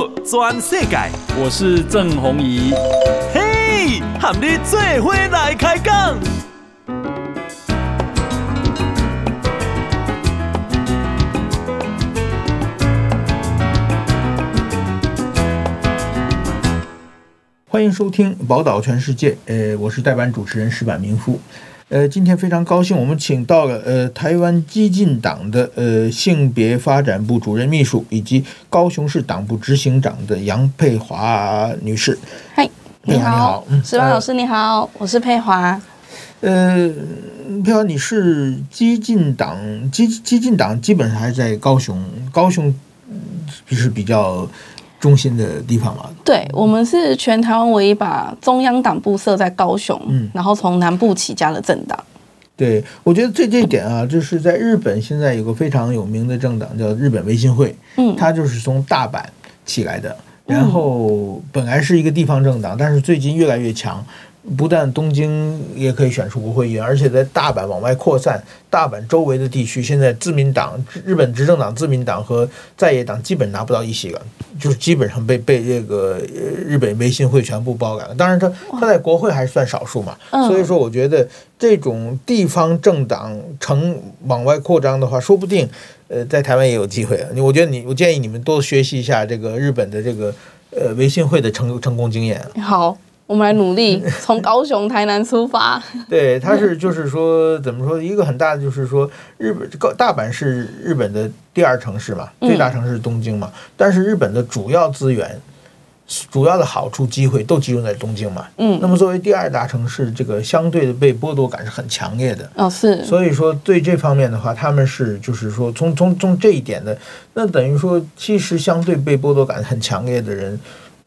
好，全世界，我是郑宏仪。嘿，和你做伙来开讲。欢迎收听《宝岛全世界》。呃，我是代班主持人石板明夫。呃，今天非常高兴，我们请到了呃台湾激进党的呃性别发展部主任秘书，以及高雄市党部执行长的杨佩华女士。嗨，你好，你好，矢板老师你好，我是佩华。呃，佩华，你是激进党激激进党基本上还在高雄，高雄是比较中心的地方嘛？对，我们是全台湾唯一把中央党部设在高雄，嗯，然后从南部起家的政党。对，我觉得这这一点啊，就是在日本现在有个非常有名的政党叫日本维新会，嗯，它就是从大阪起来的，然后本来是一个地方政党，但是最近越来越强。不但东京也可以选出国会议员，而且在大阪往外扩散，大阪周围的地区，现在自民党、日本执政党自民党和在野党基本拿不到一席了，就是基本上被被这个日本维新会全部包揽了。当然，他他在国会还是算少数嘛，所以说我觉得这种地方政党成往外扩张的话，说不定呃在台湾也有机会。我觉得你，我建议你们多学习一下这个日本的这个呃维新会的成成功经验。好。我们来努力从高雄、台南出发。对，他是就是说，怎么说？一个很大的就是说，日本高大阪是日本的第二城市嘛，最大城市是东京嘛。但是日本的主要资源、主要的好处、机会都集中在东京嘛。嗯。那么作为第二大城市，这个相对的被剥夺感是很强烈的。哦，是。所以说，对这方面的话，他们是就是说，从从从这一点的，那等于说，其实相对被剥夺感很强烈的人。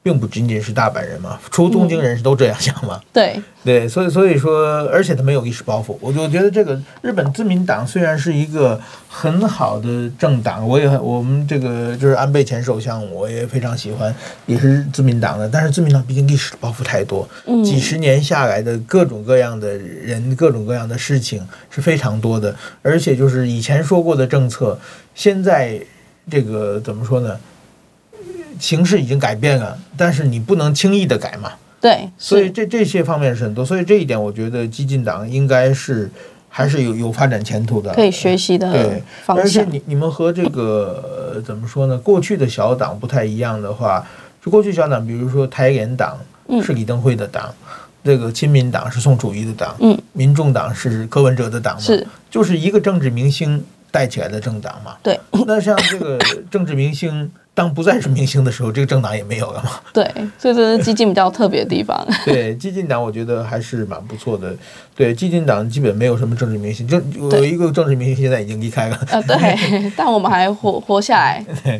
并不仅仅是大阪人嘛，除东京人是都这样想嘛。对 对，所以所以说，而且他没有历史包袱。我就觉得这个日本自民党虽然是一个很好的政党，我也我们这个就是安倍前首相，我也非常喜欢，也是自民党的。但是自民党毕竟历史包袱太多，几十年下来的各种各样的人、各种各样的事情是非常多的。而且就是以前说过的政策，现在这个怎么说呢？形势已经改变了，但是你不能轻易的改嘛。对，所以这这些方面是很多，所以这一点我觉得激进党应该是还是有有发展前途的，可以学习的。对，而且你你们和这个怎么说呢？过去的小党不太一样的话，就过去小党，比如说台联党是李登辉的党，嗯、这个亲民党是宋楚瑜的党，嗯，民众党是柯文哲的党嘛，是就是一个政治明星带起来的政党嘛。对，那像这个政治明星。当不再是明星的时候，这个政党也没有了嘛。对，所以这是激进比较特别的地方。对，激进党我觉得还是蛮不错的。对，激进党基本没有什么政治明星，就有一个政治明星现在已经离开了。呃，对，但我们还活活下来。对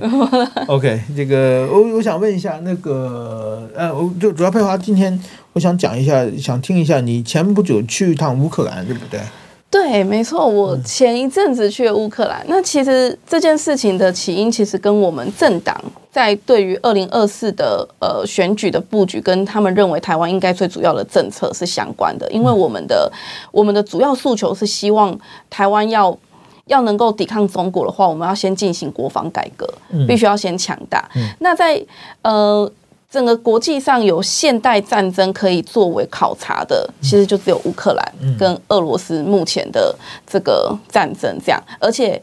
，OK，这个我我想问一下，那个呃，我就主要佩华今天我想讲一下，想听一下你前不久去一趟乌克兰，对不对？对，没错，我前一阵子去了乌克兰。那其实这件事情的起因，其实跟我们政党在对于二零二四的呃选举的布局，跟他们认为台湾应该最主要的政策是相关的。因为我们的我们的主要诉求是希望台湾要要能够抵抗中国的话，我们要先进行国防改革，必须要先强大。那在呃。整个国际上有现代战争可以作为考察的，其实就只有乌克兰跟俄罗斯目前的这个战争这样，而且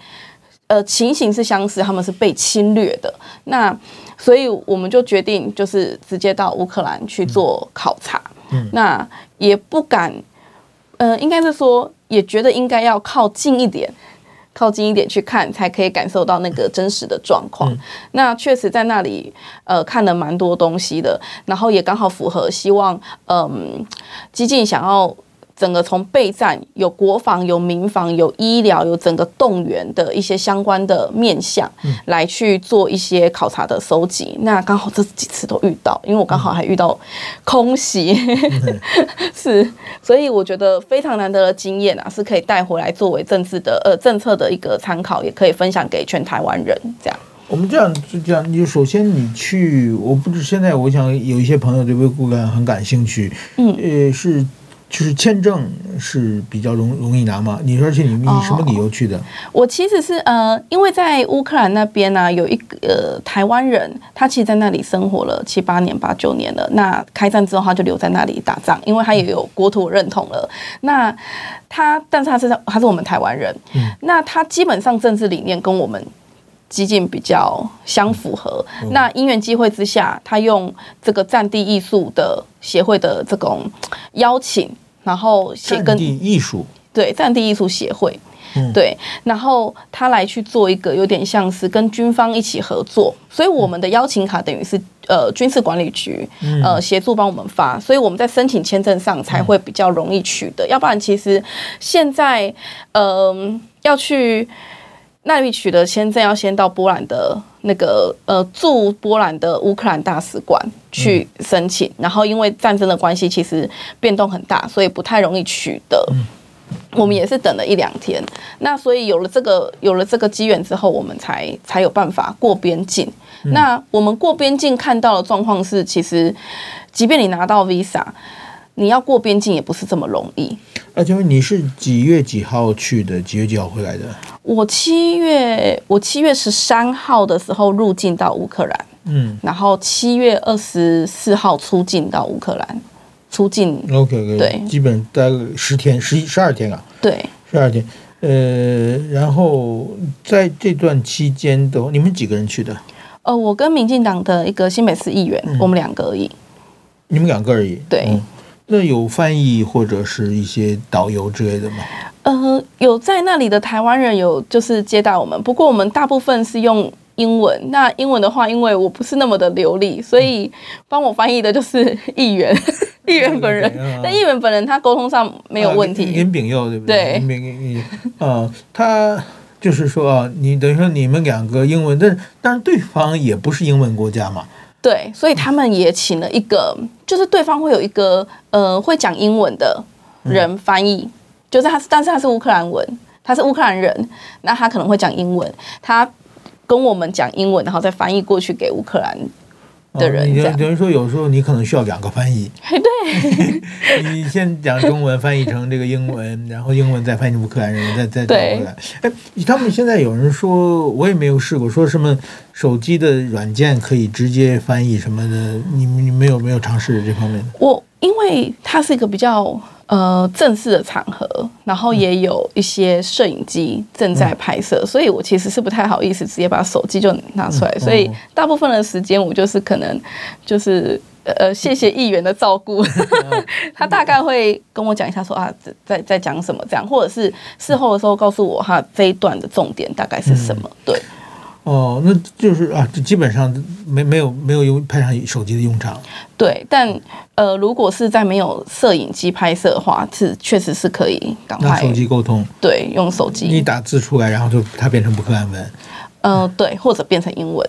呃情形是相似，他们是被侵略的。那所以我们就决定就是直接到乌克兰去做考察，那也不敢，呃，应该是说也觉得应该要靠近一点。靠近一点去看，才可以感受到那个真实的状况。那确实在那里，呃，看了蛮多东西的，然后也刚好符合希望，嗯，激进想要。整个从备战有国防、有民防、有医疗、有整个动员的一些相关的面向，来去做一些考察的收集。那刚好这几次都遇到，因为我刚好还遇到空袭，是，所以我觉得非常难得的经验啊，是可以带回来作为政治的呃政策的一个参考，也可以分享给全台湾人。这样，我们这样就这样，你首先你去，我不知现在我想有一些朋友对微固感很感兴趣，嗯，呃是。就是签证是比较容容易拿吗？你说，而且你你什么理由去的？哦、我其实是呃，因为在乌克兰那边呢、啊，有一个、呃、台湾人，他其实在那里生活了七八年、八九年了。那开战之后，他就留在那里打仗，因为他也有国土认同了。那他，但是他是他是我们台湾人，嗯、那他基本上政治理念跟我们激进比较相符合。那因缘机会之下，他用这个战地艺术的协会的这种邀请。然后写跟战地艺术对战地艺术协会，嗯、对，然后他来去做一个有点像是跟军方一起合作，所以我们的邀请卡等于是呃军事管理局呃协助帮我们发，所以我们在申请签证上才会比较容易取得，要不然其实现在嗯、呃、要去。那你取得签证要先到波兰的那个呃驻波兰的乌克兰大使馆去申请，嗯、然后因为战争的关系，其实变动很大，所以不太容易取得。嗯、我们也是等了一两天，那所以有了这个有了这个机缘之后，我们才才有办法过边境。嗯、那我们过边境看到的状况是，其实即便你拿到 Visa。你要过边境也不是这么容易。那请问你是几月几号去的？几月几号回来的？我七月我七月十三号的时候入境到乌克兰，嗯，然后七月二十四号出境到乌克兰，出境。OK 对，基本待了十天，十一十二天啊。对，十二天。呃，然后在这段期间的，你们几个人去的？呃，我跟民进党的一个新北市议员，嗯、我们两个而已。你们两个而已。对。嗯那有翻译或者是一些导游之类的吗？呃，有在那里的台湾人有就是接待我们，不过我们大部分是用英文。那英文的话，因为我不是那么的流利，所以帮我翻译的就是议员，议员本人。但议员本人他沟通上没有问题。林炳佑对不对？对。林啊，他就是说啊，你等于说你们两个英文，但是但是对方也不是英文国家嘛。对，所以他们也请了一个，就是对方会有一个呃会讲英文的人翻译，嗯、就是他是，但是他是乌克兰文，他是乌克兰人，那他可能会讲英文，他跟我们讲英文，然后再翻译过去给乌克兰。的人，你等于说有时候你可能需要两个翻译。对，你先讲中文翻译成这个英文，然后英文再翻译乌克兰人，再再转过来。哎，他们现在有人说，我也没有试过，说什么手机的软件可以直接翻译什么的，你你没有没有尝试这方面的？我因为它是一个比较。呃，正式的场合，然后也有一些摄影机正在拍摄，嗯、所以我其实是不太好意思直接把手机就拿出来，嗯、所以大部分的时间我就是可能就是呃，谢谢议员的照顾，嗯、他大概会跟我讲一下说啊，在在讲什么这样，或者是事后的时候告诉我哈这一段的重点大概是什么，嗯、对。哦，那就是啊，基本上没没有没有用派上手机的用场。对，但呃，如果是在没有摄影机拍摄的话，是确实是可以赶快拿手机沟通。对，用手机。你打字出来，然后就它变成不克兰文。呃，对，或者变成英文。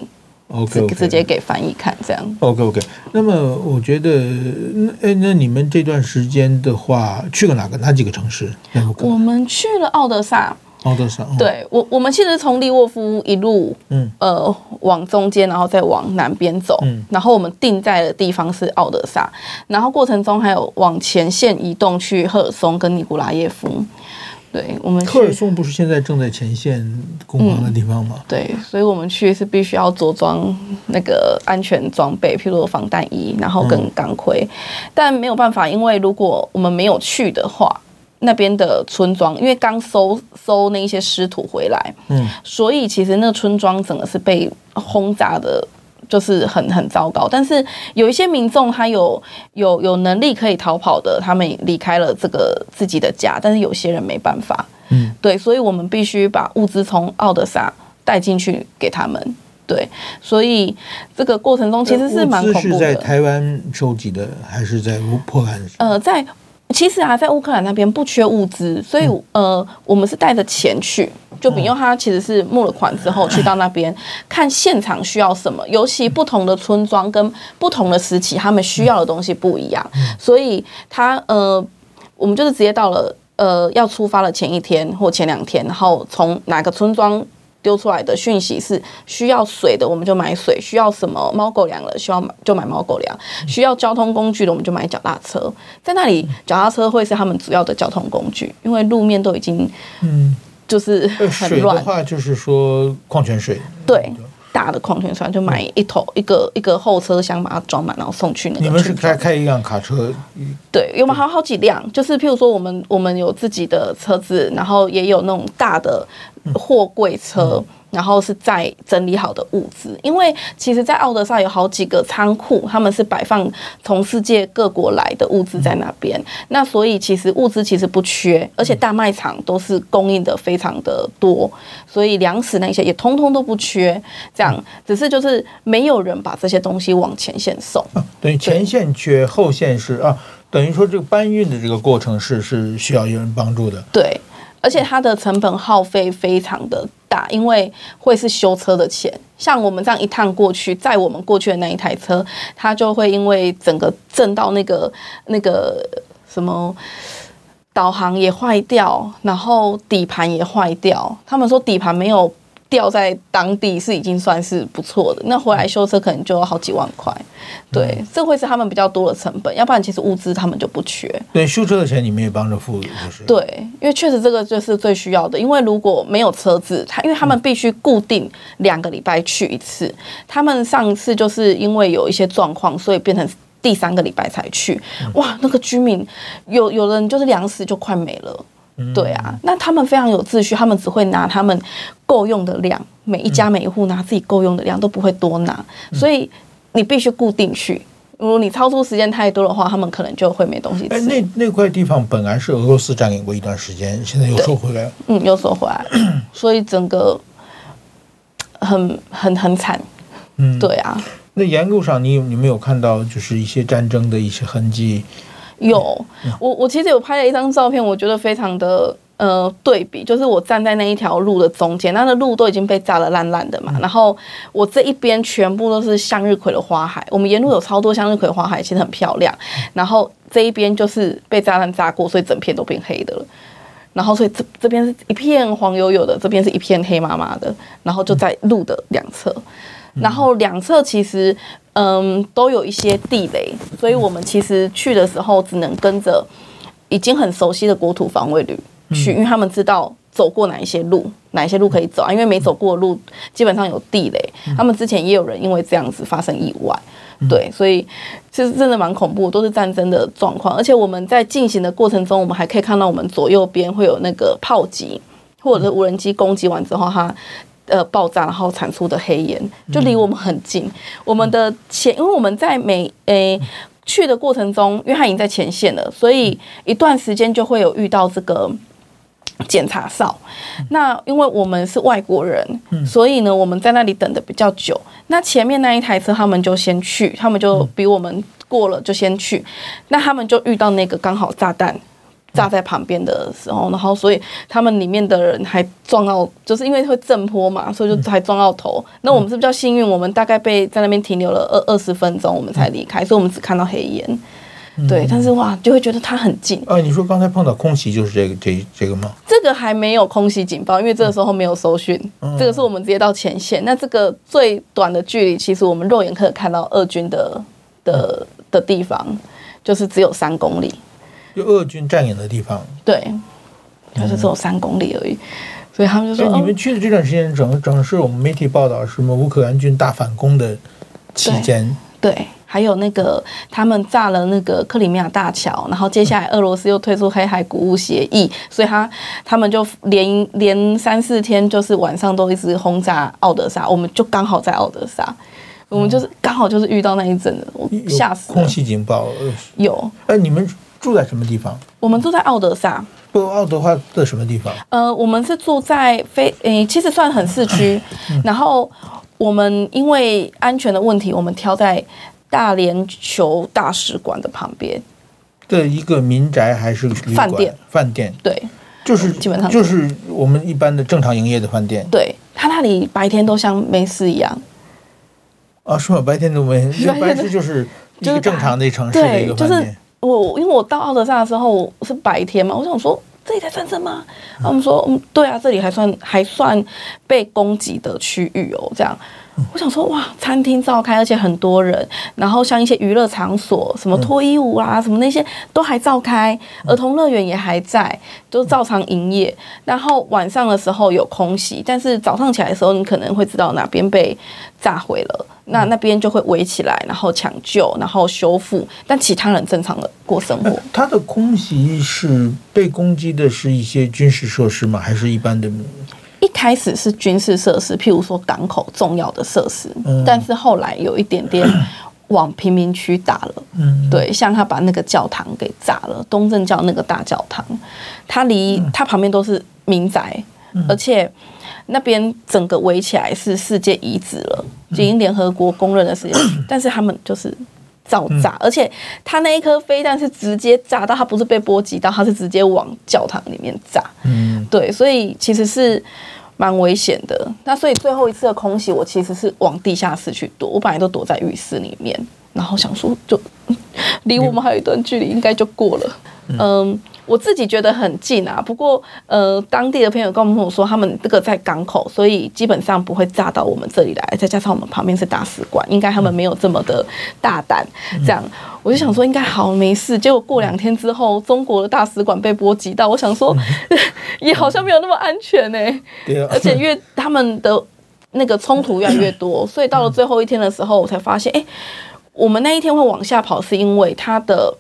OK，, okay. 直接给翻译看这样。OK OK。那么我觉得，那哎，那你们这段时间的话，去了哪个哪几个城市？我们去了奥德萨。奥德萨，对我，我们其实从利沃夫一路，嗯，呃，往中间，然后再往南边走，嗯，然后我们定在的地方是奥德萨，然后过程中还有往前线移动去赫尔松跟尼古拉耶夫，对我们。赫尔松不是现在正在前线攻防的地方吗？嗯，对，所以我们去是必须要着装那个安全装备，譬如防弹衣，然后跟钢盔，嗯，但没有办法，因为如果我们没有去的话。那边的村庄，因为刚收收那一些尸土回来，嗯，所以其实那个村庄整个是被轰炸的，就是很很糟糕。但是有一些民众他有有有能力可以逃跑的，他们离开了这个自己的家，但是有些人没办法，嗯，对，所以我们必须把物资从奥德萨带进去给他们，对，所以这个过程中其实是蛮恐怖的。是在台湾收集的，还是在波兰？呃，在。其实啊，在乌克兰那边不缺物资，所以呃，我们是带着钱去。就比如他其实是募了款之后去到那边看现场需要什么，尤其不同的村庄跟不同的时期，他们需要的东西不一样，所以他呃，我们就是直接到了呃要出发的前一天或前两天，然后从哪个村庄丢出来的讯息是需要水的，我们就买水；需要什么猫狗粮了，需要买就买猫狗粮；需要交通工具的，我们就买脚踏车。在那里，脚踏车会是他们主要的交通工具，因为路面都已经嗯，就是很乱。水的话，就是说矿泉水。对。大的矿泉水就买一头一个一个后车厢把它装满，然后送去那个。你们是开开一辆卡车？对，有没有好好几辆？就是譬如说，我们我们有自己的车子，然后也有那种大的货柜车。嗯然后是再整理好的物资，因为其实，在奥德萨有好几个仓库，他们是摆放从世界各国来的物资在那边。那所以其实物资其实不缺，而且大卖场都是供应的非常的多，所以粮食那些也通通都不缺。这样，只是就是没有人把这些东西往前线送。啊，等于前线缺，后线是啊，等于说这个搬运的这个过程是是需要有人帮助的。对。而且它的成本耗费非常的大，因为会是修车的钱。像我们这样一趟过去，载我们过去的那一台车，它就会因为整个震到那个那个什么导航也坏掉，然后底盘也坏掉。他们说底盘没有。掉在当地是已经算是不错的，那回来修车可能就要好几万块，对，嗯、这会是他们比较多的成本，要不然其实物资他们就不缺。对，修车的钱你们也帮着付，就是。对，因为确实这个就是最需要的，因为如果没有车子，他因为他们必须固定两个礼拜去一次，嗯、他们上一次就是因为有一些状况，所以变成第三个礼拜才去。哇，那个居民有有人就是粮食就快没了。对啊，那他们非常有秩序，他们只会拿他们够用的量，每一家每一户拿自己够用的量，都不会多拿，所以你必须固定去。如果你超出时间太多的话，他们可能就会没东西吃。哎，那那块地方本来是俄罗斯占领过一段时间，现在又收回来了。嗯，又收回来，所以整个很很很惨。嗯，对啊。那沿路上你有你没有看到就是一些战争的一些痕迹？有，我我其实有拍了一张照片，我觉得非常的呃对比，就是我站在那一条路的中间，那个路都已经被炸得烂烂的嘛，然后我这一边全部都是向日葵的花海，我们沿路有超多向日葵花海，其实很漂亮，然后这一边就是被炸弹炸过，所以整片都变黑的了，然后所以这这边是一片黄油油的，这边是一片黑麻麻的，然后就在路的两侧。然后两侧其实，嗯，都有一些地雷，所以我们其实去的时候只能跟着已经很熟悉的国土防卫旅去，因为他们知道走过哪一些路，哪一些路可以走啊。因为没走过的路基本上有地雷，他们之前也有人因为这样子发生意外，对，所以其实真的蛮恐怖，都是战争的状况。而且我们在进行的过程中，我们还可以看到我们左右边会有那个炮击或者是无人机攻击完之后，它。呃，爆炸然后产出的黑烟就离我们很近。嗯、我们的前，因为我们在每诶、欸、去的过程中，因为他已经在前线了，所以一段时间就会有遇到这个检查哨。嗯、那因为我们是外国人，嗯、所以呢，我们在那里等的比较久。那前面那一台车，他们就先去，他们就比我们过了就先去。那他们就遇到那个刚好炸弹。炸在旁边的时候，然后所以他们里面的人还撞到，就是因为会震坡嘛，所以就还撞到头。那我们是比较幸运，我们大概被在那边停留了二二十分钟，我们才离开，所以我们只看到黑烟。对，但是哇，就会觉得它很近。啊，你说刚才碰到空袭就是这个这这个吗？这个还没有空袭警报，因为这个时候没有搜讯。这个是我们直接到前线。那这个最短的距离，其实我们肉眼可以看到俄军的的的地方，就是只有三公里。就俄军占领的地方，对，就是只有三公里而已，嗯、所以他们就说：“你们去的这段时间，整整是我们媒体报道什么乌克兰军大反攻的期间。”对，还有那个他们炸了那个克里米亚大桥，然后接下来俄罗斯又退出黑海谷物协议，嗯、所以他他们就连连三四天，就是晚上都一直轰炸奥德萨，我们就刚好在奥德萨，我们就是刚好就是遇到那一阵子，我吓死了。空袭警报有？哎，你们。住在什么地方？我们住在奥德萨。不，奥德萨的什么地方？呃，我们是住在非，诶，其实算很市区。嗯、然后我们因为安全的问题，我们挑在大连球大使馆的旁边的一个民宅还是饭店？饭店。对，就是基本上就是我们一般的正常营业的饭店。对，他那里白天都像没事一样。啊，是吗？白天都没，白天就是一个正常的城市的一个饭店。我因为我到奥德萨的时候是白天嘛，我想说这这里才战争吗？他们说嗯，对啊，这里还算还算被攻击的区域哦，这样。我想说哇，餐厅照开，而且很多人，然后像一些娱乐场所，什么脱衣舞啊，什么那些都还照开，儿童乐园也还在，都照常营业。然后晚上的时候有空袭，但是早上起来的时候，你可能会知道哪边被炸毁了，那那边就会围起来，然后抢救，然后修复，但其他人正常的过生活。他的空袭是被攻击的是一些军事设施吗？还是一般的？一开始是军事设施，譬如说港口重要的设施，嗯、但是后来有一点点 往平民区打了。嗯，对，像他把那个教堂给炸了，东正教那个大教堂，它离它旁边都是民宅，嗯、而且那边整个围起来是世界遗址了，已经联合国公认的世界，嗯、但是他们就是造炸，嗯、而且他那一颗飞弹是直接炸到，它不是被波及到，它是直接往教堂里面炸。嗯，对，所以其实是。蛮危险的，那所以最后一次的空袭，我其实是往地下室去躲。我本来都躲在浴室里面，然后想说就 离我们还有一段距离，应该就过了。嗯。我自己觉得很近啊，不过呃，当地的朋友跟我们说，他们这个在港口，所以基本上不会炸到我们这里来。再加上我们旁边是大使馆，应该他们没有这么的大胆。这样，我就想说应该好没事。结果过两天之后，中国的大使馆被波及到，我想说 也好像没有那么安全呢。而且越他们的那个冲突越来越多，所以到了最后一天的时候，我才发现，哎，我们那一天会往下跑，是因为他的。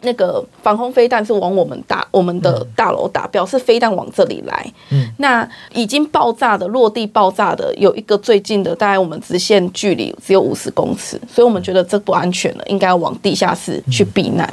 那个防空飞弹是往我们大我们的大楼打，表示飞弹往这里来。嗯，那已经爆炸的落地爆炸的有一个最近的，大概我们直线距离只有五十公尺，所以我们觉得这不安全了，应该往地下室去避难。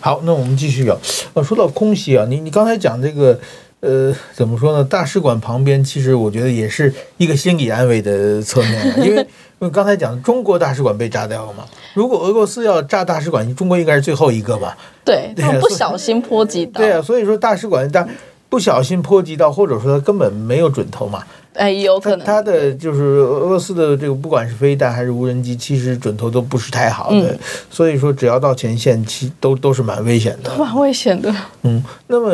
好，那我们继续啊。呃，说到空袭啊，你你刚才讲这个。呃，怎么说呢？大使馆旁边，其实我觉得也是一个心理安慰的侧面，因为因为刚才讲中国大使馆被炸掉了嘛。如果俄罗斯要炸大使馆，中国应该是最后一个吧？对，对啊，不小心波及到。对啊，所以说大使馆大不小心波及到，或者说他根本没有准头嘛。哎，有可能他，他的就是俄罗斯的这个，不管是飞弹还是无人机，其实准头都不是太好的。嗯、所以说，只要到前线，其都都是蛮危险的，蛮危险的。嗯，那么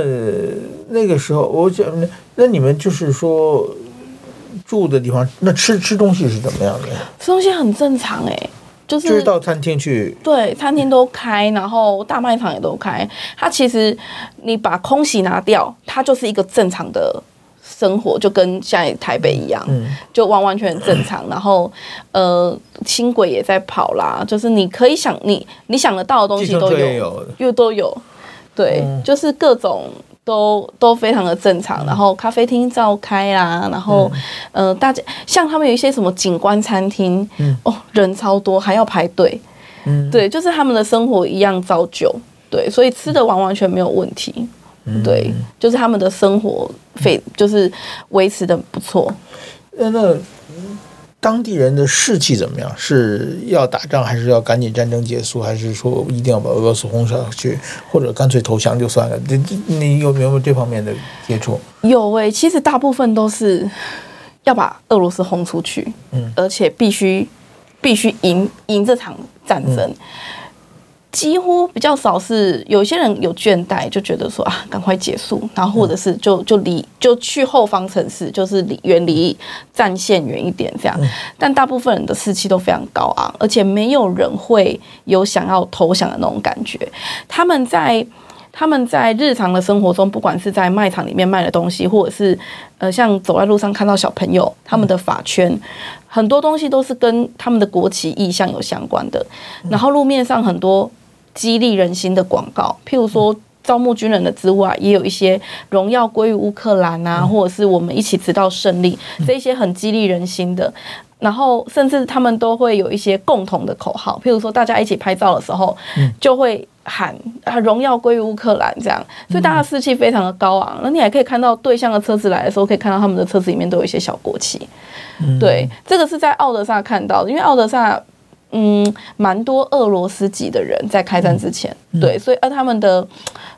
那个时候，我想，那你们就是说住的地方，那吃吃东西是怎么样的？吃东西很正常哎，就是就是到餐厅去，对，餐厅都开，然后大卖场也都开。它其实你把空袭拿掉，它就是一个正常的。生活就跟现在台北一样，嗯、就完完全全正常。然后，呃，轻轨也在跑啦，就是你可以想你你想得到的东西都有，又都有，对，嗯、就是各种都都非常的正常。然后咖啡厅照开啦，然后，嗯、呃，大家像他们有一些什么景观餐厅，嗯、哦，人超多，还要排队，嗯，对，就是他们的生活一样照旧，对，所以吃的完完全没有问题。对，就是他们的生活费就是维持的不错。那那当地人的士气怎么样？是要打仗，还是要赶紧战争结束，还是说一定要把俄罗斯轰下去，或者干脆投降就算了？你你有没有这方面的接触？有诶、欸，其实大部分都是要把俄罗斯轰出去，嗯，而且必须必须赢赢这场战争。嗯几乎比较少是有些人有倦怠，就觉得说啊，赶快结束，然后或者是就就离就去后方城市，就是离远离战线远一点这样。但大部分人的士气都非常高昂，而且没有人会有想要投降的那种感觉。他们在他们在日常的生活中，不管是在卖场里面卖的东西，或者是呃像走在路上看到小朋友他们的发圈，很多东西都是跟他们的国旗意象有相关的。然后路面上很多。激励人心的广告，譬如说招募军人的之外，也有一些荣耀归于乌克兰啊，或者是我们一起直到胜利，这一些很激励人心的。然后甚至他们都会有一些共同的口号，譬如说大家一起拍照的时候，就会喊啊荣耀归于乌克兰这样，所以大家士气非常的高昂。那你还可以看到对向的车子来的时候，可以看到他们的车子里面都有一些小国旗。对，这个是在奥德萨看到的，因为奥德萨。嗯，蛮多俄罗斯籍的人在开战之前，嗯、对，所以而他们的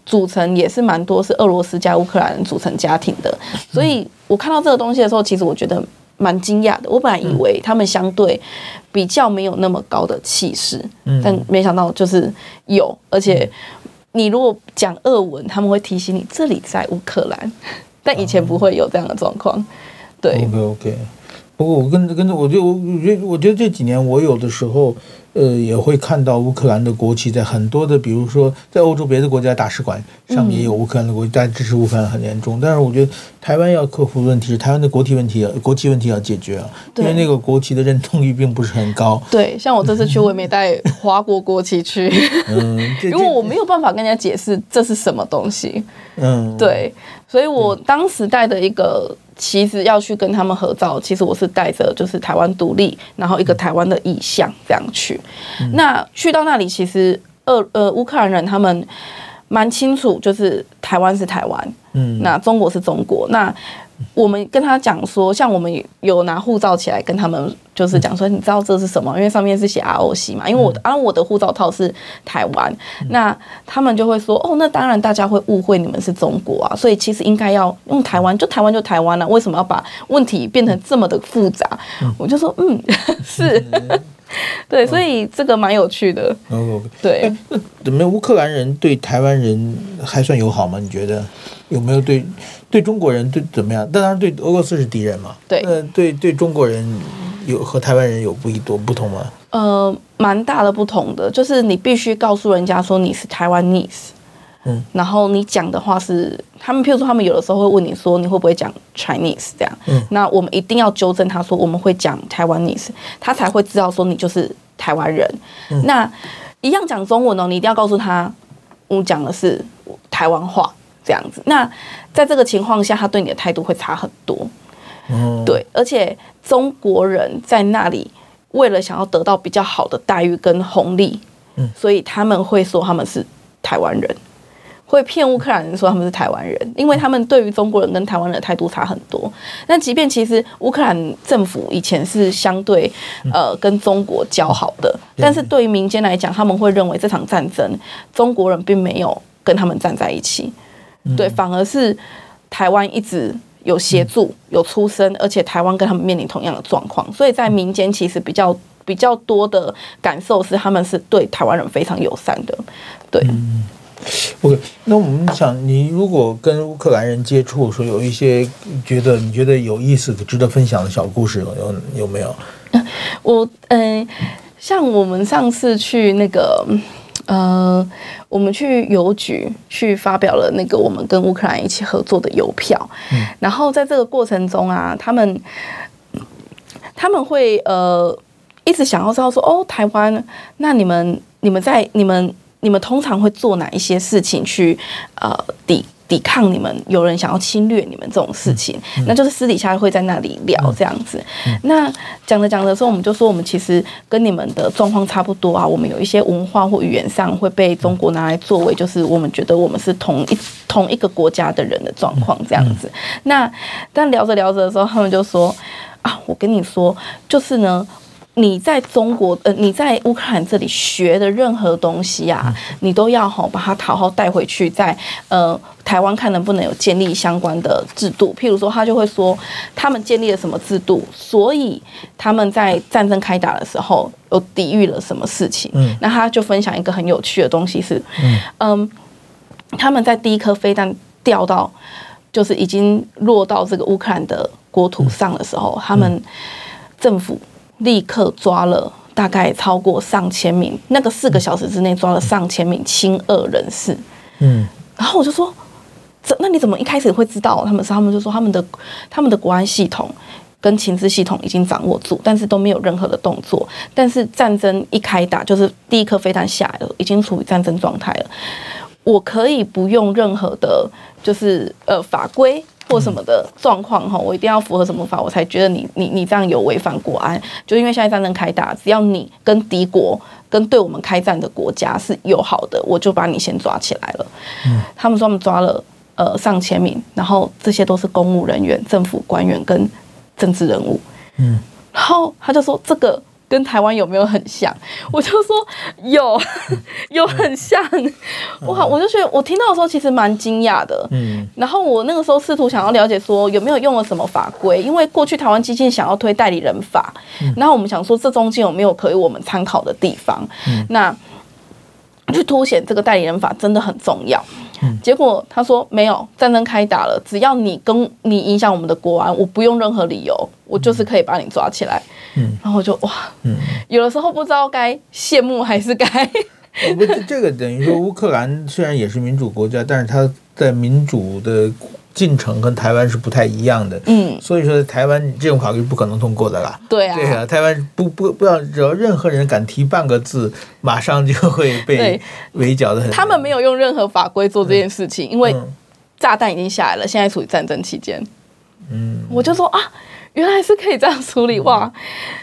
组成也是蛮多是俄罗斯加乌克兰人组成家庭的，所以我看到这个东西的时候，其实我觉得蛮惊讶的。我本来以为他们相对比较没有那么高的气势，嗯、但没想到就是有，而且你如果讲俄文，他们会提醒你这里在乌克兰，但以前不会有这样的状况。对，OK OK。不过我跟跟着，我就我觉得我觉得这几年我有的时候。呃，也会看到乌克兰的国旗在很多的，比如说在欧洲别的国家大使馆上面也有乌克兰的国旗，大家支持乌克兰很严重。但是我觉得台湾要克服的问题是台湾的国体问题国旗问题要解决啊，因为那个国旗的认同率并不是很高。对，像我这次去，我也没带华国国旗去，嗯，因为我没有办法跟人家解释这是什么东西。嗯，对，所以我当时带的一个。其实要去跟他们合照，其实我是带着就是台湾独立，然后一个台湾的意向这样去。嗯、那去到那里，其实俄呃乌克兰人他们蛮清楚，就是台湾是台湾，嗯，那中国是中国，那。我们跟他讲说，像我们有拿护照起来跟他们，就是讲说，你知道这是什么？因为上面是写 ROC 嘛。因为我的啊，我的护照套是台湾，那他们就会说，哦，那当然大家会误会你们是中国啊。所以其实应该要用台湾，就台湾就台湾了啊。为什么要把问题变成这么的复杂？我就说，嗯，是，对，所以这个蛮有趣的。对，怎么乌克兰人对台湾人还算友好吗？你觉得有没有对？对中国人对怎么样？但当然对俄罗斯是敌人嘛。对，呃，对对中国人有和台湾人有不一多不同吗？呃，蛮大的不同的，就是你必须告诉人家说你是台湾 nese，嗯，然后你讲的话是他们，譬如说他们有的时候会问你说你会不会讲 Chinese 这样，嗯，那我们一定要纠正他说我们会讲台湾 nese，他才会知道说你就是台湾人。嗯，那一样讲中文哦，你一定要告诉他我讲的是台湾话。这样子，那在这个情况下，他对你的态度会差很多。嗯，对，而且中国人在那里为了想要得到比较好的待遇跟红利，嗯，所以他们会说他们是台湾人，会骗乌克兰人说他们是台湾人，因为他们对于中国人跟台湾人的态度差很多。那即便其实乌克兰政府以前是相对呃跟中国交好的，但是对于民间来讲，他们会认为这场战争中国人并没有跟他们站在一起。对，反而是台湾一直有协助、有出声，而且台湾跟他们面临同样的状况，所以在民间其实比较比较多的感受是，他们是对台湾人非常友善的。对，嗯，OK，那我们想，你如果跟乌克兰人接触，说有一些觉得你觉得有意思、值得分享的小故事，有有没有？我嗯、呃，像我们上次去那个。呃，我们去邮局去发表了那个我们跟乌克兰一起合作的邮票，嗯，然后在这个过程中啊，他们他们会呃一直想要知道说，哦，台湾，那你们你们在你们你们通常会做哪一些事情去呃抵。抵抗你们有人想要侵略你们这种事情，那就是私底下会在那里聊这样子。那讲着讲着时候，我们就说我们其实跟你们的状况差不多啊。我们有一些文化或语言上会被中国拿来作为，就是我们觉得我们是同一同一个国家的人的状况这样子。那但聊着聊着的时候，他们就说啊，我跟你说，就是呢。你在中国，呃，你在乌克兰这里学的任何东西啊，你都要好把它好好带回去，在呃台湾看能不能有建立相关的制度。譬如说，他就会说他们建立了什么制度，所以他们在战争开打的时候有抵御了什么事情。嗯，那他就分享一个很有趣的东西是，嗯，嗯，他们在第一颗飞弹掉到就是已经落到这个乌克兰的国土上的时候，他们政府。立刻抓了大概超过上千名，那个四个小时之内抓了上千名亲俄人士。嗯，然后我就说，这那你怎么一开始会知道他们是？他们就说他们的他们的国安系统跟情资系统已经掌握住，但是都没有任何的动作。但是战争一开打，就是第一颗飞弹下来了，已经处于战争状态了。我可以不用任何的，就是呃法规。或什么的状况哈，我一定要符合什么法，我才觉得你你你这样有违反国安。就因为现在战争开打，只要你跟敌国跟对我们开战的国家是友好的，我就把你先抓起来了。嗯，他们说他们抓了呃上千名，然后这些都是公务人员、政府官员跟政治人物。嗯，然后他就说这个。跟台湾有没有很像？我就说有，有很像。我好，我就觉得我听到的时候其实蛮惊讶的。嗯。然后我那个时候试图想要了解说有没有用了什么法规，因为过去台湾基金想要推代理人法，然后我们想说这中间有没有可以我们参考的地方。嗯。那去凸显这个代理人法真的很重要。结果他说没有，战争开打了，只要你跟你影响我们的国安，我不用任何理由，我就是可以把你抓起来。嗯，然后我就哇，嗯，有的时候不知道该羡慕还是该。不，这个等于说乌克兰虽然也是民主国家，但是它在民主的。进程跟台湾是不太一样的，嗯，所以说台湾这种考虑不可能通过的啦。对啊，对啊，台湾不不不要，只要任何人敢提半个字，马上就会被围剿的很。他们没有用任何法规做这件事情，嗯、因为炸弹已经下来了，现在处于战争期间。嗯，我就说啊。原来是可以这样处理哇！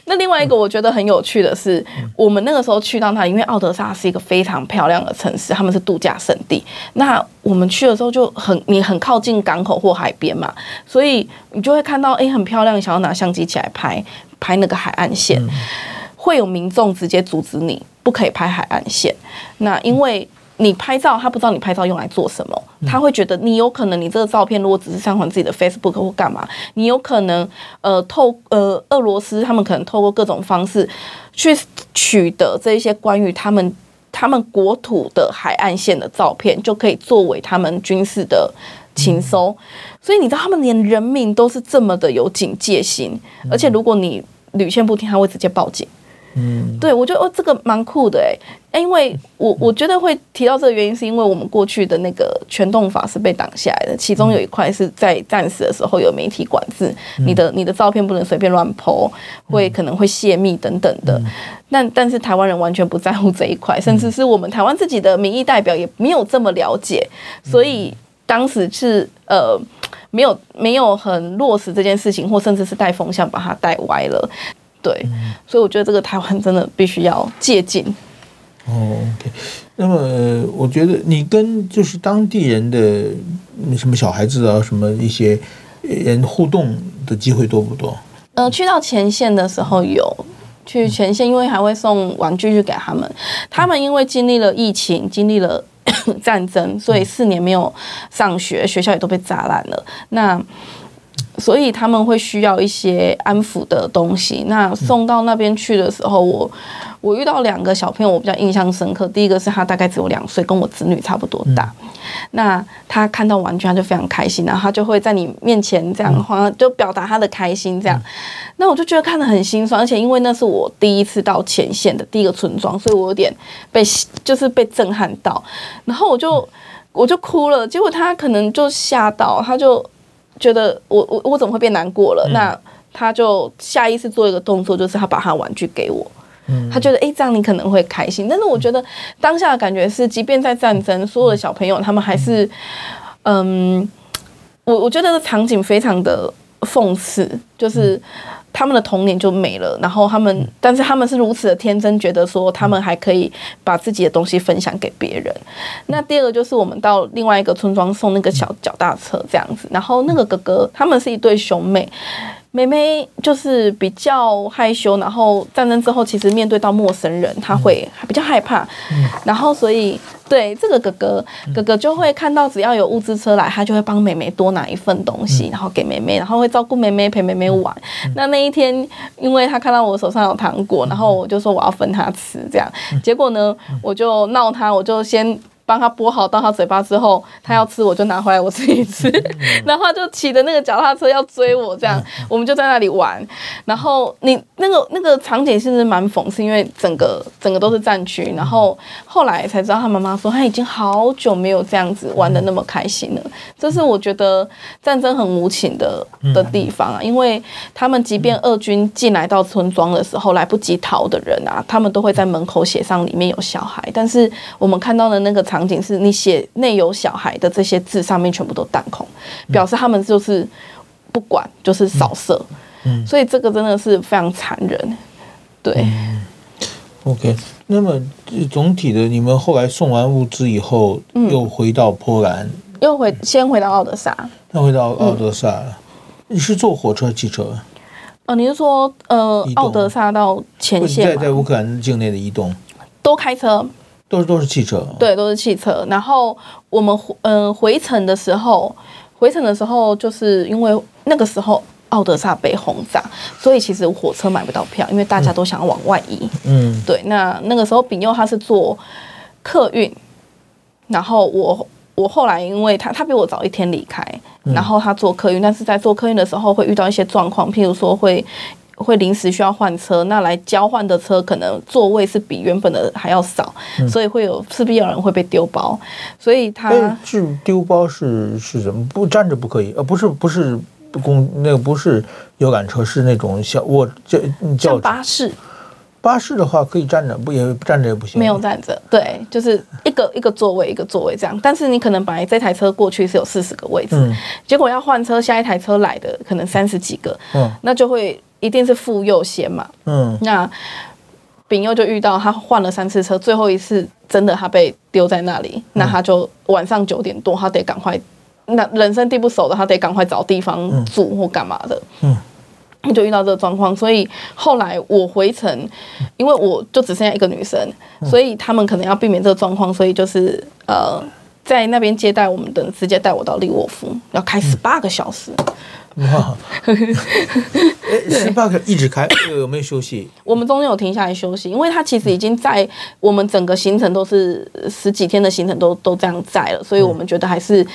那另外一个我觉得很有趣的是，我们那个时候去到那里，因为奥德萨是一个非常漂亮的城市，他们是度假胜地。那我们去的时候就很，你很靠近港口或海边嘛，所以你就会看到，哎，很漂亮，想要拿相机起来拍拍那个海岸线，会有民众直接阻止你，不可以拍海岸线。那因为。你拍照，他不知道你拍照用来做什么，他会觉得你有可能，你这个照片如果只是上传自己的 Facebook 或干嘛，你有可能呃透呃俄罗斯他们可能透过各种方式去取得这一些关于他们他们国土的海岸线的照片，就可以作为他们军事的情搜。所以你知道他们连人民都是这么的有警戒心，而且如果你屡劝不听，他会直接报警。嗯，对，我觉得哦，这个蛮酷的哎，因为我我觉得会提到这个原因，是因为我们过去的那个全动法是被挡下来的，其中有一块是在战时的时候有媒体管制，你的你的照片不能随便乱 po，会可能会泄密等等的。但但是台湾人完全不在乎这一块，甚至是我们台湾自己的民意代表也没有这么了解，所以当时是呃没有没有很落实这件事情，或甚至是带风向把它带歪了。对，所以我觉得这个台湾真的必须要借鉴。哦，OK。那么我觉得你跟就是当地人的什么小孩子啊，什么一些人互动的机会多不多？呃，去到前线的时候有去前线，因为还会送玩具去给他们。他们因为经历了疫情，经历了 战争，所以四年没有上学，学校也都被炸烂了。那所以他们会需要一些安抚的东西。那送到那边去的时候，我我遇到两个小朋友，我比较印象深刻。第一个是他大概只有两岁，跟我子女差不多大。那他看到玩具，他就非常开心，然后他就会在你面前这样，就表达他的开心。这样，那我就觉得看得很心酸，而且因为那是我第一次到前线的第一个村庄，所以我有点被就是被震撼到，然后我就我就哭了。结果他可能就吓到，他就。觉得我我我怎么会变难过了？那他就下意识做一个动作，就是他把他的玩具给我。他觉得哎，这样你可能会开心。但是我觉得当下的感觉是，即便在战争，所有的小朋友他们还是，嗯，我我觉得这个场景非常的讽刺，就是。他们的童年就没了，然后他们，但是他们是如此的天真，觉得说他们还可以把自己的东西分享给别人。那第二个就是我们到另外一个村庄送那个小脚踏车这样子，然后那个哥哥他们是一对兄妹。妹妹就是比较害羞，然后战争之后，其实面对到陌生人，她会比较害怕。嗯、然后所以对这个哥哥，哥哥就会看到只要有物资车来，他就会帮妹妹多拿一份东西，然后给妹妹，然后会照顾妹妹，陪妹妹玩。嗯、那那一天，因为他看到我手上有糖果，然后我就说我要分他吃，这样。结果呢，我就闹他，我就先。帮他剥好到他嘴巴之后，他要吃我就拿回来我自己吃，然后他就骑着那个脚踏车要追我，这样我们就在那里玩。然后你那个那个场景是不是蛮讽刺？因为整个整个都是战区，然后后来才知道他妈妈说他已经好久没有这样子玩的那么开心了。这是我觉得战争很无情的的地方啊，因为他们即便俄军进来到村庄的时候来不及逃的人啊，他们都会在门口写上里面有小孩，但是我们看到的那个。场景是你写内有小孩的这些字上面全部都弹空，表示他们就是不管，就是扫射，嗯，所以这个真的是非常残忍，对。嗯，OK，那么总体的，你们后来送完物资以后，又回到波兰，又回先回到奥德萨，又回到奥德萨，你是坐火车、汽车？哦，你是说呃，奥德萨到前线，在在乌克兰境内的移动，都开车。都是都是汽车，对，都是汽车。然后我们嗯、呃、回程的时候，回程的时候就是因为那个时候奥德萨被轰炸，所以其实火车买不到票，因为大家都想要往外移。嗯，对。那那个时候，丙佑他是坐客运，然后我我后来因为他他比我早一天离开，然后他坐客运，但是在坐客运的时候会遇到一些状况，譬如说会。会临时需要换车，那来交换的车可能座位是比原本的还要少，嗯、所以会有势必有人会被丢包，所以他是丢包是是什么？不站着不可以，呃，不是不是公那个不是游览车，是那种小卧叫叫巴士。巴士的话可以站着，不也站着也不行。没有站着，对，就是一个一个座位一个座位这样。但是你可能本来这台车过去是有四十个位置，嗯、结果要换车，下一台车来的可能三十几个，嗯，那就会。一定是妇幼先嘛，嗯，那丙佑就遇到他换了三次车，最后一次真的他被丢在那里，嗯、那他就晚上九点多，他得赶快，那人生地不熟的，他得赶快找地方住或干嘛的，嗯，就遇到这个状况，所以后来我回程，因为我就只剩下一个女生，所以他们可能要避免这个状况，所以就是呃，在那边接待我们的人直接带我到利沃夫，要开十八个小时。哇！哎，十八个一直开，有没有休息？我们中间有停下来休息，因为它其实已经在我们整个行程都是十几天的行程都都这样在了，所以我们觉得还是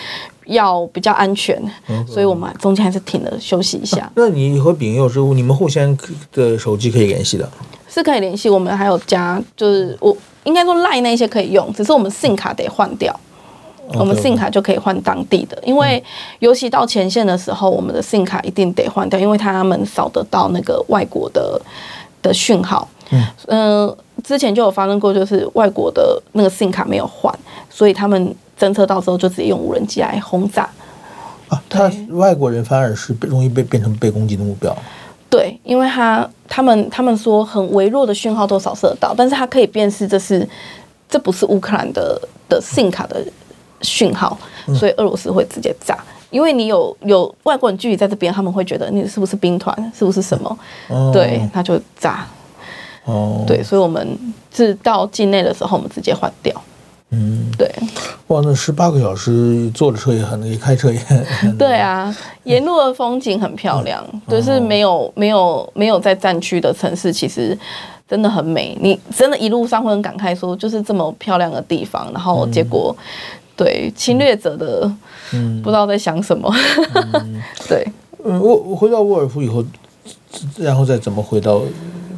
要比较安全，嗯、所以我们中间还是停了休息一下。啊、那你和丙佑之后，你们互相的手机可以联系的？是可以联系，我们还有加，就是我应该说赖那些可以用，只是我们 SIM 卡得换掉。我们 SIM 卡就可以换当地的，因为尤其到前线的时候，我们的 SIM 卡一定得换掉，因为他们扫得到那个外国的的讯号。嗯，呃，之前就有发生过，就是外国的那个 SIM 卡没有换，所以他们侦测到之后就直接用无人机来轰炸。啊，他外国人反而是容易被变成被攻击的目标。对，因为他他们他们说很微弱的讯号都扫射到，但是他可以辨识这是这不是乌克兰的的 SIM 卡的。讯号，所以俄罗斯会直接炸，嗯、因为你有有外国人聚集在这边，他们会觉得你是不是兵团，是不是什么？哦、对，他就炸。哦，对，所以我们是到境内的时候，我们直接换掉。嗯，对。哇，那十八个小时坐着车也很累，开车也很。对啊，沿路的风景很漂亮，嗯、就是没有没有没有在战区的城市，其实真的很美。你真的一路上会很感慨，说就是这么漂亮的地方，然后结果。对侵略者的，嗯，不知道在想什么。嗯、对，嗯，我我回到沃尔夫以后，然后再怎么回到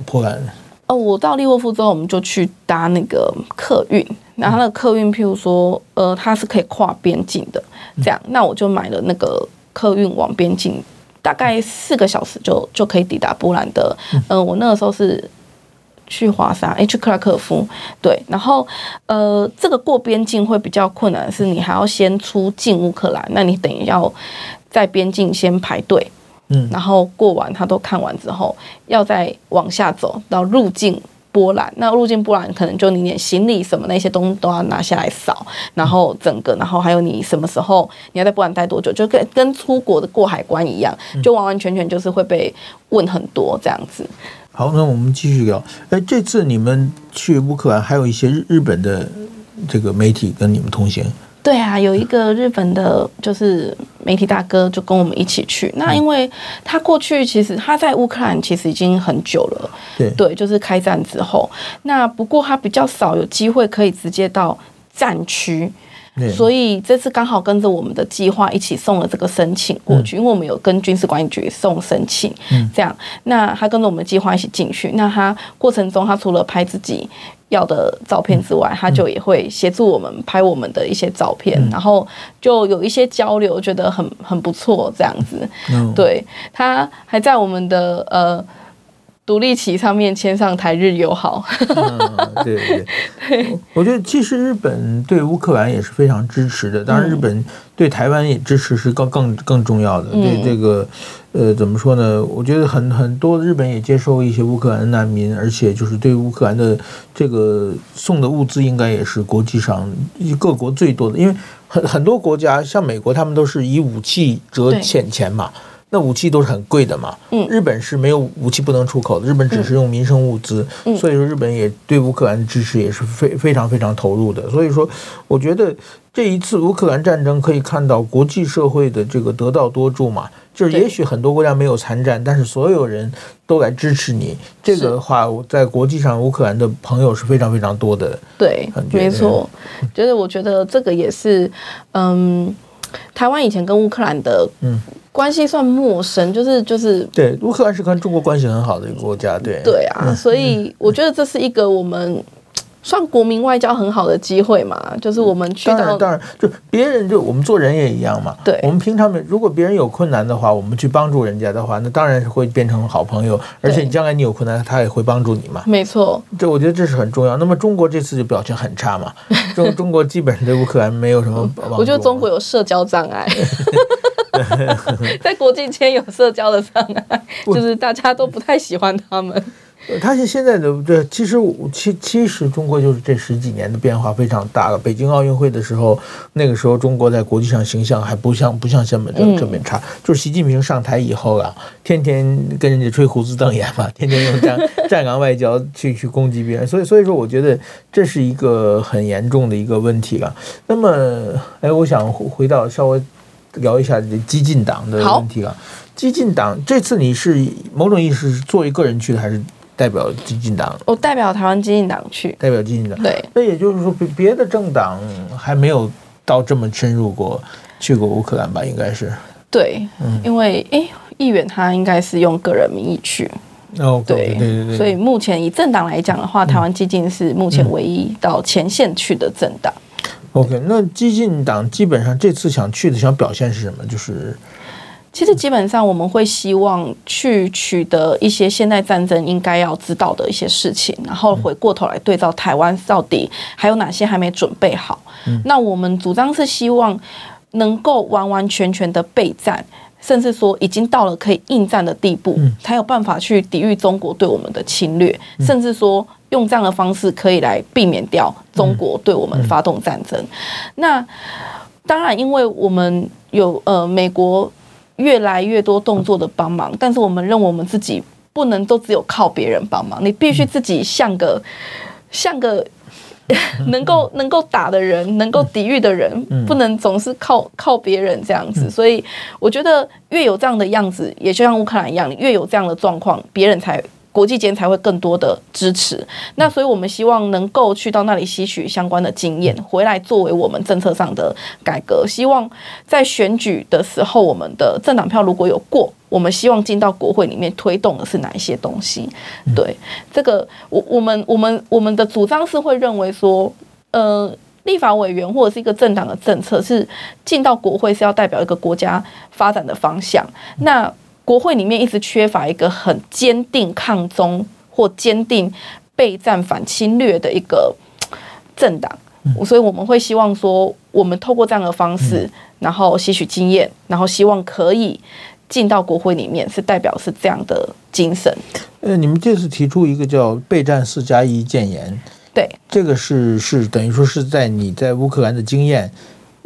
波兰？哦，我到利沃夫之后，我们就去搭那个客运。然后那个客运，譬如说，呃，它是可以跨边境的，这样，那我就买了那个客运往边境，大概四个小时就就可以抵达波兰的。嗯、呃，我那个时候是。去华沙，诶，去克拉科夫，对，然后，呃，这个过边境会比较困难，是你还要先出境乌克兰，那你等于要在边境先排队，嗯，然后过完他都看完之后，要再往下走到入境波兰，那入境波兰可能就你连行李什么那些东西都要拿下来扫，然后整个，然后还有你什么时候你要在波兰待多久，就跟跟出国的过海关一样，就完完全全就是会被问很多这样子。好，那我们继续聊。哎，这次你们去乌克兰，还有一些日日本的这个媒体跟你们同行。对啊，有一个日本的，就是媒体大哥就跟我们一起去。那因为他过去其实他在乌克兰其实已经很久了，对对，就是开战之后。那不过他比较少有机会可以直接到战区。所以这次刚好跟着我们的计划一起送了这个申请过去，因为我们有跟军事管理局送申请，这样，那他跟着我们的计划一起进去。那他过程中，他除了拍自己要的照片之外，他就也会协助我们拍我们的一些照片，然后就有一些交流，觉得很很不错，这样子。对，他还在我们的呃。独立旗上面签上台日友好，嗯，对对对，我觉得其实日本对乌克兰也是非常支持的，当然日本对台湾也支持是更更更重要的。对这个，呃，怎么说呢？我觉得很很多日本也接受一些乌克兰难民，而且就是对乌克兰的这个送的物资，应该也是国际上各国最多的，因为很很多国家像美国，他们都是以武器折钱钱嘛。那武器都是很贵的嘛。嗯，日本是没有武器不能出口的，日本只是用民生物资，嗯、所以说日本也对乌克兰的支持也是非非常非常投入的。所以说，我觉得这一次乌克兰战争可以看到国际社会的这个得道多助嘛，就是也许很多国家没有参战，但是所有人都来支持你。这个的话，在国际上乌克兰的朋友是非常非常多的。对，没错，就是我觉得这个也是，嗯。台湾以前跟乌克兰的关系算陌生，就是就是对乌克兰是跟中国关系很好的一个国家，对对啊，所以我觉得这是一个我们。算国民外交很好的机会嘛，就是我们去到当然当然，就别人就我们做人也一样嘛。对，我们平常如果别人有困难的话，我们去帮助人家的话，那当然是会变成好朋友。而且你将来你有困难，他也会帮助你嘛。没错，这我觉得这是很重要。那么中国这次就表现很差嘛，中中国基本上对乌克兰没有什么 帮助。我觉得中国有社交障碍，在国际间有社交的障碍，就是大家都不太喜欢他们。他是现在的这其实其其实中国就是这十几年的变化非常大了。北京奥运会的时候，那个时候中国在国际上形象还不像不像现在这这么差。就是习近平上台以后啊，天天跟人家吹胡子瞪眼嘛，天天用站站 岗外交去去攻击别人。所以所以说，我觉得这是一个很严重的一个问题了。那么，哎，我想回到稍微聊一下这激进党的问题啊。激进党这次你是某种意义是作为个人去的还是？代表激进党，我代表台湾激进党去，代表激进党。对，那也就是说，别别的政党还没有到这么深入过，去过乌克兰吧？应该是。对，嗯，因为诶，议员他应该是用个人名义去。哦，对对对对。所以目前以政党来讲的话，台湾激进是目前唯一到前线去的政党。OK，那激进党基本上这次想去的想表现是什么？就是。其实基本上我们会希望去取得一些现代战争应该要知道的一些事情，然后回过头来对照台湾到底还有哪些还没准备好。那我们主张是希望能够完完全全的备战，甚至说已经到了可以应战的地步，才有办法去抵御中国对我们的侵略，甚至说用这样的方式可以来避免掉中国对我们发动战争。那当然，因为我们有呃美国。越来越多动作的帮忙，但是我们认为我们自己不能都只有靠别人帮忙，你必须自己像个像个 能够能够打的人，能够抵御的人，不能总是靠靠别人这样子。所以我觉得越有这样的样子，也就像乌克兰一样，你越有这样的状况，别人才。国际间才会更多的支持，那所以我们希望能够去到那里吸取相关的经验，回来作为我们政策上的改革。希望在选举的时候，我们的政党票如果有过，我们希望进到国会里面推动的是哪一些东西？对这个，我我们我们我们的主张是会认为说，呃，立法委员或者是一个政党的政策是进到国会是要代表一个国家发展的方向。那国会里面一直缺乏一个很坚定抗中或坚定备战反侵略的一个 政党，所以我们会希望说，我们透过这样的方式，然后吸取经验，然后希望可以进到国会里面，是代表是这样的精神。呃，你们这次提出一个叫“备战四加一”建言，对，这个是是等于说是在你在乌克兰的经验。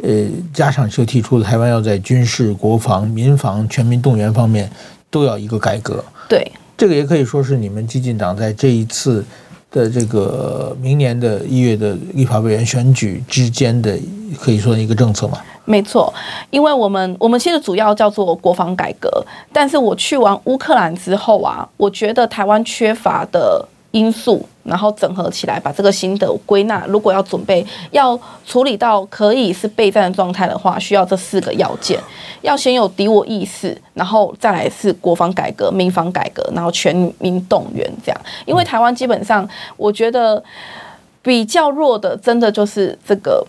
呃，加上就提出了台湾要在军事、国防、民防全民动员方面都要一个改革。对，这个也可以说是你们激进党在这一次的这个明年的一月的立法委员选举之间的可以说一个政策嘛。没错，因为我们我们其实主要叫做国防改革，但是我去完乌克兰之后啊，我觉得台湾缺乏的。因素，然后整合起来，把这个心得归纳。如果要准备要处理到可以是备战的状态的话，需要这四个要件：要先有敌我意识，然后再来是国防改革、民防改革，然后全民动员。这样，因为台湾基本上，我觉得比较弱的，真的就是这个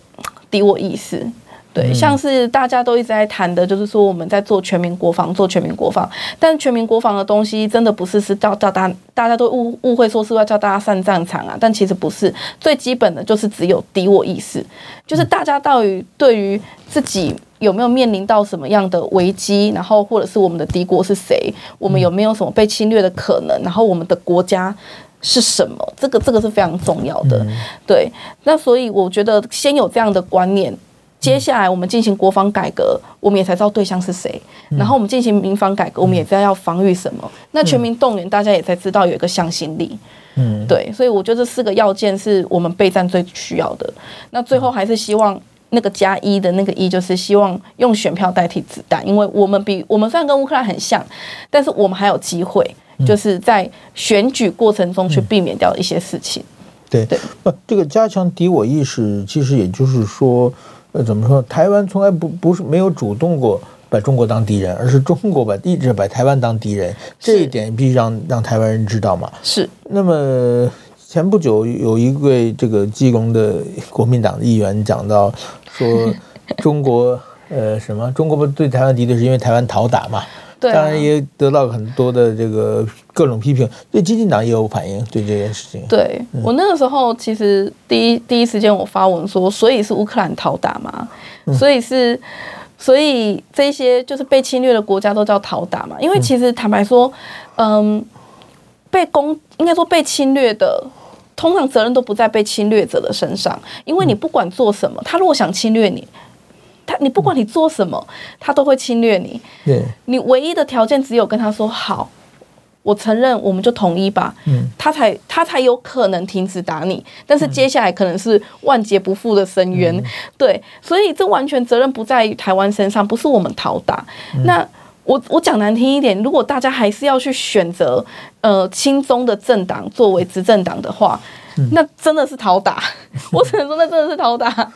敌我意识。对，像是大家都一直在谈的，就是说我们在做全民国防，做全民国防。但全民国防的东西，真的不是是叫叫大家，大家都误误会说是要叫大家上战场啊。但其实不是，最基本的就是只有敌我意识，就是大家到底对于自己有没有面临到什么样的危机，然后或者是我们的敌国是谁，我们有没有什么被侵略的可能，然后我们的国家是什么，这个这个是非常重要的。对，那所以我觉得先有这样的观念。接下来我们进行国防改革，我们也才知道对象是谁。然后我们进行民防改革，我们也知道要防御什么。那全民动员，大家也才知道有一个向心力。嗯，对，所以我觉得这四个要件是我们备战最需要的。那最后还是希望那个加一的那个一，就是希望用选票代替子弹，因为我们比我们虽然跟乌克兰很像，但是我们还有机会，就是在选举过程中去避免掉一些事情。对对，不，这个加强敌我意识，其实也就是说，呃，怎么说？台湾从来不不是没有主动过把中国当敌人，而是中国把一直把台湾当敌人，这一点必须让让台湾人知道嘛。是。那么前不久有一位这个基隆的国民党的议员讲到说，中国呃什么？中国不对台湾敌对是因为台湾讨打嘛？对、啊，当然也得到很多的这个各种批评，对激进党也有反应，对这件事情。对、嗯、我那个时候，其实第一第一时间我发文说，所以是乌克兰讨打嘛，嗯、所以是，所以这些就是被侵略的国家都叫讨打嘛，因为其实坦白说，嗯，被攻应该说被侵略的，通常责任都不在被侵略者的身上，因为你不管做什么，他如果想侵略你。他，你不管你做什么，他都会侵略你。对，你唯一的条件只有跟他说好，我承认，我们就统一吧。嗯，他才他才有可能停止打你。但是接下来可能是万劫不复的深渊。嗯、对，所以这完全责任不在于台湾身上，不是我们讨打。嗯、那我我讲难听一点，如果大家还是要去选择呃亲中的政党作为执政党的话。那真的是讨打，我只能说那真的是讨打。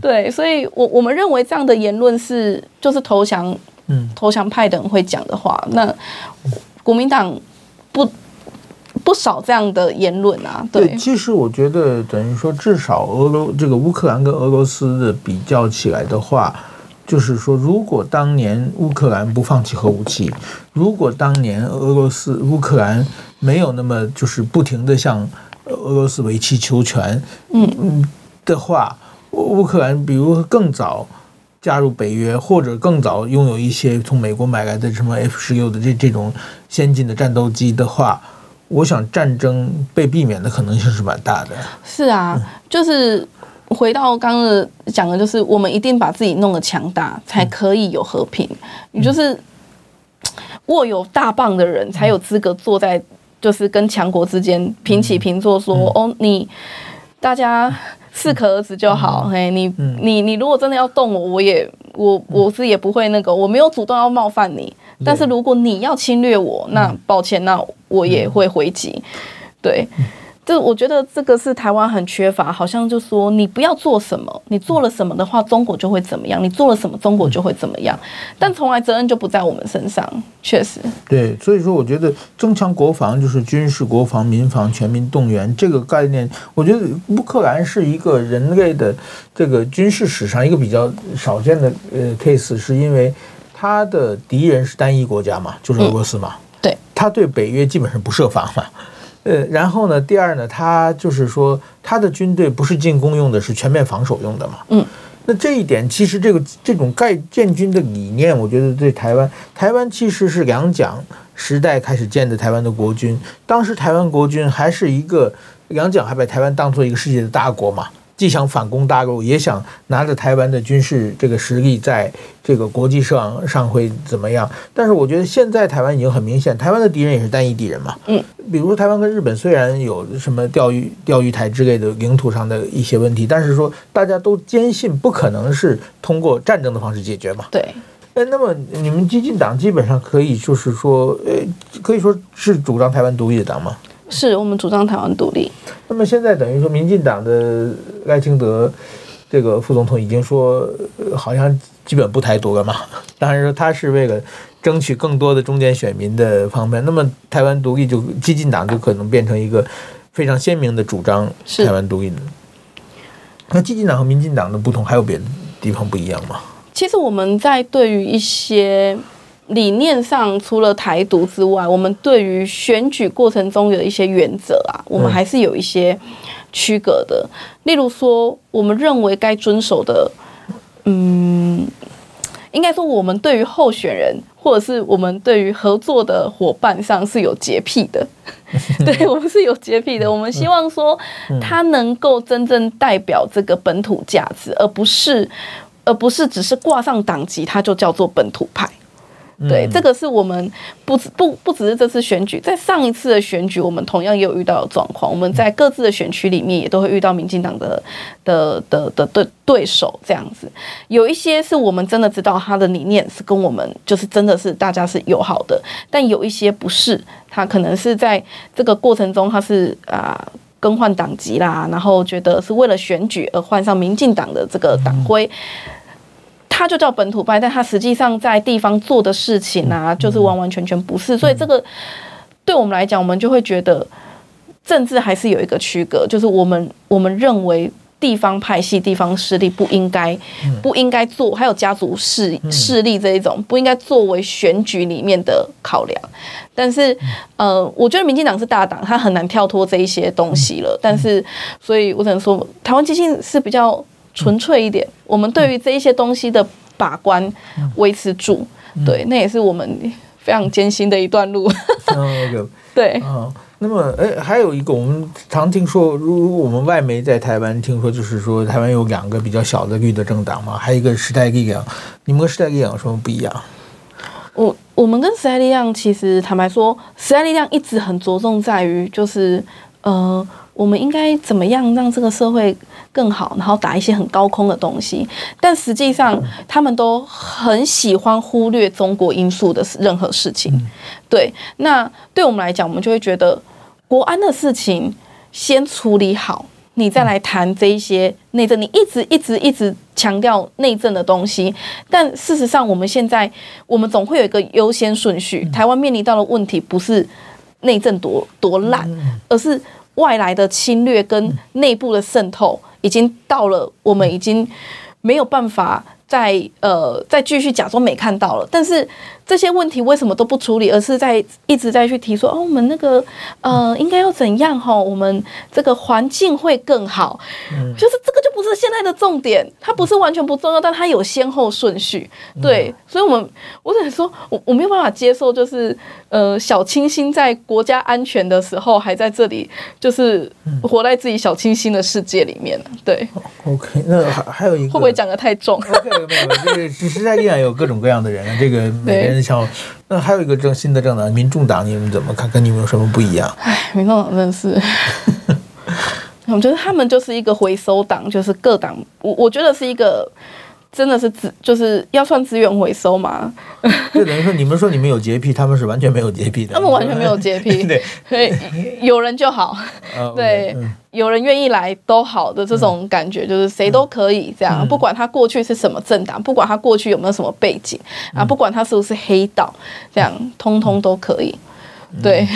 对，所以我我们认为这样的言论是就是投降，嗯投降派的人会讲的话。那国民党不不少这样的言论啊。对，其实我觉得等于说，至少俄罗这个乌克兰跟俄罗斯的比较起来的话，就是说，如果当年乌克兰不放弃核武器，如果当年俄罗斯乌克兰没有那么就是不停的向。俄罗斯为其求全，嗯嗯的话，乌克兰比如更早加入北约，或者更早拥有一些从美国买来的什么 F 十六的这这种先进的战斗机的话，我想战争被避免的可能性是蛮大的。是啊，就是回到刚刚的讲的，就是我们一定把自己弄得强大，才可以有和平。你就是握有大棒的人，才有资格坐在。就是跟强国之间平起平坐，说、嗯、哦，你大家适可而止就好。嗯、嘿，你、嗯、你你如果真的要动我，我也我我是也不会那个，我没有主动要冒犯你。但是如果你要侵略我，那抱歉，那我也会回击。对。就我觉得这个是台湾很缺乏，好像就说你不要做什么，你做了什么的话，中国就会怎么样；你做了什么，中国就会怎么样。但从来责任就不在我们身上，确实。对，所以说我觉得增强国防就是军事国防、民防全民动员这个概念，我觉得乌克兰是一个人类的这个军事史上一个比较少见的呃 case，是因为他的敌人是单一国家嘛，就是俄罗斯嘛，嗯、对，他对北约基本上不设防嘛。呃，然后呢，第二呢，他就是说，他的军队不是进攻用的，是全面防守用的嘛。嗯，那这一点其实这个这种盖建军的理念，我觉得对台湾，台湾其实是两蒋时代开始建的台湾的国军，当时台湾国军还是一个两蒋还把台湾当做一个世界的大国嘛。既想反攻大陆，也想拿着台湾的军事这个实力，在这个国际上上会怎么样？但是我觉得现在台湾已经很明显，台湾的敌人也是单一敌人嘛。嗯，比如说台湾跟日本虽然有什么钓鱼钓鱼台之类的领土上的一些问题，但是说大家都坚信不可能是通过战争的方式解决嘛。对。哎，那么你们激进党基本上可以就是说，呃，可以说是主张台湾独立的党吗？是我们主张台湾独立。那么现在等于说，民进党的赖清德这个副总统已经说，好像基本不台独了嘛。当然说他是为了争取更多的中间选民的方面。那么台湾独立就激进党就可能变成一个非常鲜明的主张台湾独立的。那激进党和民进党的不同还有别的地方不一样吗？其实我们在对于一些。理念上，除了台独之外，我们对于选举过程中有一些原则啊，我们还是有一些区隔的。例如说，我们认为该遵守的，嗯，应该说，我们对于候选人或者是我们对于合作的伙伴上是有洁癖的。对，我们是有洁癖的。我们希望说，他能够真正代表这个本土价值，而不是。而不是只是挂上党籍，它就叫做本土派。对，嗯、这个是我们不不不只是这次选举，在上一次的选举，我们同样也有遇到的状况。我们在各自的选区里面，也都会遇到民进党的的的的对对手这样子。有一些是我们真的知道他的理念是跟我们就是真的是大家是友好的，但有一些不是，他可能是在这个过程中他是啊、呃、更换党籍啦，然后觉得是为了选举而换上民进党的这个党徽。嗯他就叫本土派，但他实际上在地方做的事情啊，就是完完全全不是。所以这个对我们来讲，我们就会觉得政治还是有一个区隔，就是我们我们认为地方派系、地方势力不应该不应该做，还有家族势势力这一种不应该作为选举里面的考量。但是呃，我觉得民进党是大党，他很难跳脱这一些东西了。但是，所以我只能说，台湾基进是比较。纯粹一点，我们对于这一些东西的把关维持住，对，那也是我们非常艰辛的一段路。对，嗯，那么，哎，还有一个，我们常听说，如果我们外媒在台湾听说，就是说台湾有两个比较小的绿的政党嘛，还有一个时代力量，你们跟时代力量有什么不一样？我我们跟时代力量其实坦白说，时代力量一直很着重在于，就是呃。我们应该怎么样让这个社会更好？然后打一些很高空的东西，但实际上他们都很喜欢忽略中国因素的任何事情。对，那对我们来讲，我们就会觉得国安的事情先处理好，你再来谈这一些内政。你一直一直一直强调内政的东西，但事实上，我们现在我们总会有一个优先顺序。台湾面临到的问题不是内政多多烂，而是。外来的侵略跟内部的渗透，已经到了我们已经没有办法再呃再继续假装没看到了，但是。这些问题为什么都不处理，而是在一直在去提说哦，我们那个呃，应该要怎样哈？我们这个环境会更好，就是这个就不是现在的重点，它不是完全不重要，但它有先后顺序。对，所以我们我只能说，我我没有办法接受，就是呃，小清新在国家安全的时候还在这里，就是活在自己小清新的世界里面。对，OK，那还还有一个会不会讲的太重有，没有，这个时代力量有各种各样的人，这个每个人。像那还有一个政新的政党，民众党，你们怎么看？跟你们有什么不一样？哎，民众党真是，我觉得他们就是一个回收党，就是各党，我我觉得是一个。真的是资，就是要算资源回收吗？就等于说，你们说你们有洁癖，他们是完全没有洁癖的。他们完全没有洁癖，对，所以有人就好，对，有人愿意来都好的这种感觉，就是谁都可以这样，不管他过去是什么政党，不管他过去有没有什么背景啊，不管他是不是黑道，这样通通都可以。对，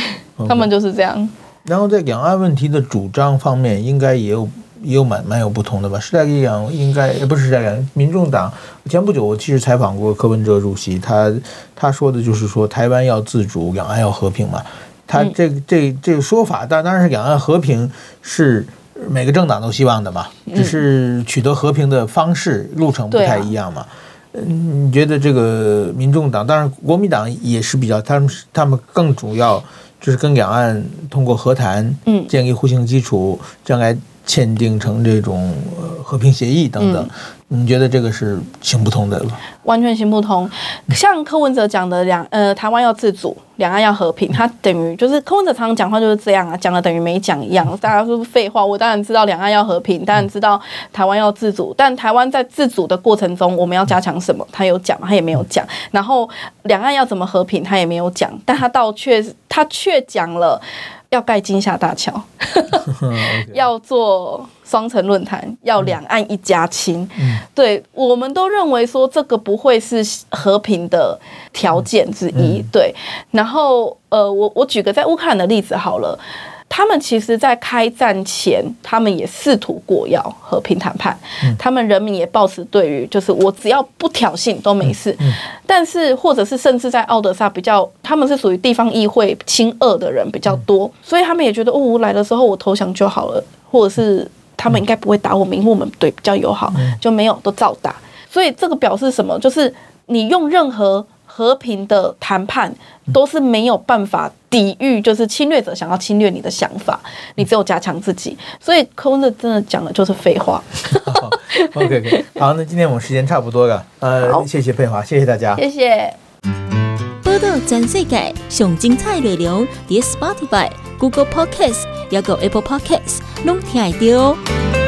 他们就是这样。然后在两岸问题的主张方面，应该也有。也有蛮蛮有不同的吧。时代力量应该不是时代力量，民众党。前不久我其实采访过柯文哲主席，他他说的就是说台湾要自主，两岸要和平嘛。他这个这这个说法，当当然是两岸和平是每个政党都希望的嘛，只是取得和平的方式路程不太一样嘛。嗯，你觉得这个民众党，当然国民党也是比较，他们他们更主要就是跟两岸通过和谈，嗯，建立互信基础，将来。签订成这种和平协议等等，嗯、你觉得这个是行不通的吗？完全行不通。像柯文哲讲的两呃，台湾要自主，两岸要和平，他等于就是柯文哲常常讲话就是这样啊，讲了等于没讲一样。大家说废话，我当然知道两岸要和平，当然知道台湾要自主，但台湾在自主的过程中，我们要加强什么？他有讲吗？他也没有讲。然后两岸要怎么和平？他也没有讲。但他倒却他却讲了。要盖金厦大桥，要做双城论坛，要两岸一家亲。对，我们都认为说这个不会是和平的条件之一。对，然后呃，我我举个在乌克兰的例子好了。他们其实，在开战前，他们也试图过要和平谈判。他们人民也抱持对于，就是我只要不挑衅都没事。但是，或者是甚至在奥德萨比较，他们是属于地方议会亲俄的人比较多，所以他们也觉得，哦，我来的时候我投降就好了，或者是他们应该不会打我们，因为我们对比较友好，就没有都照打。所以这个表示什么？就是你用任何。和平的谈判都是没有办法抵御，就是侵略者想要侵略你的想法，你只有加强自己。所以柯文哲真的讲的就是废话。OK OK，好，那今天我们时间差不多了，呃，谢谢佩华，谢谢大家，谢谢。报道全世界上精彩内容，点 Spotify、Google Podcasts，还有 Apple Podcasts，拢听得到。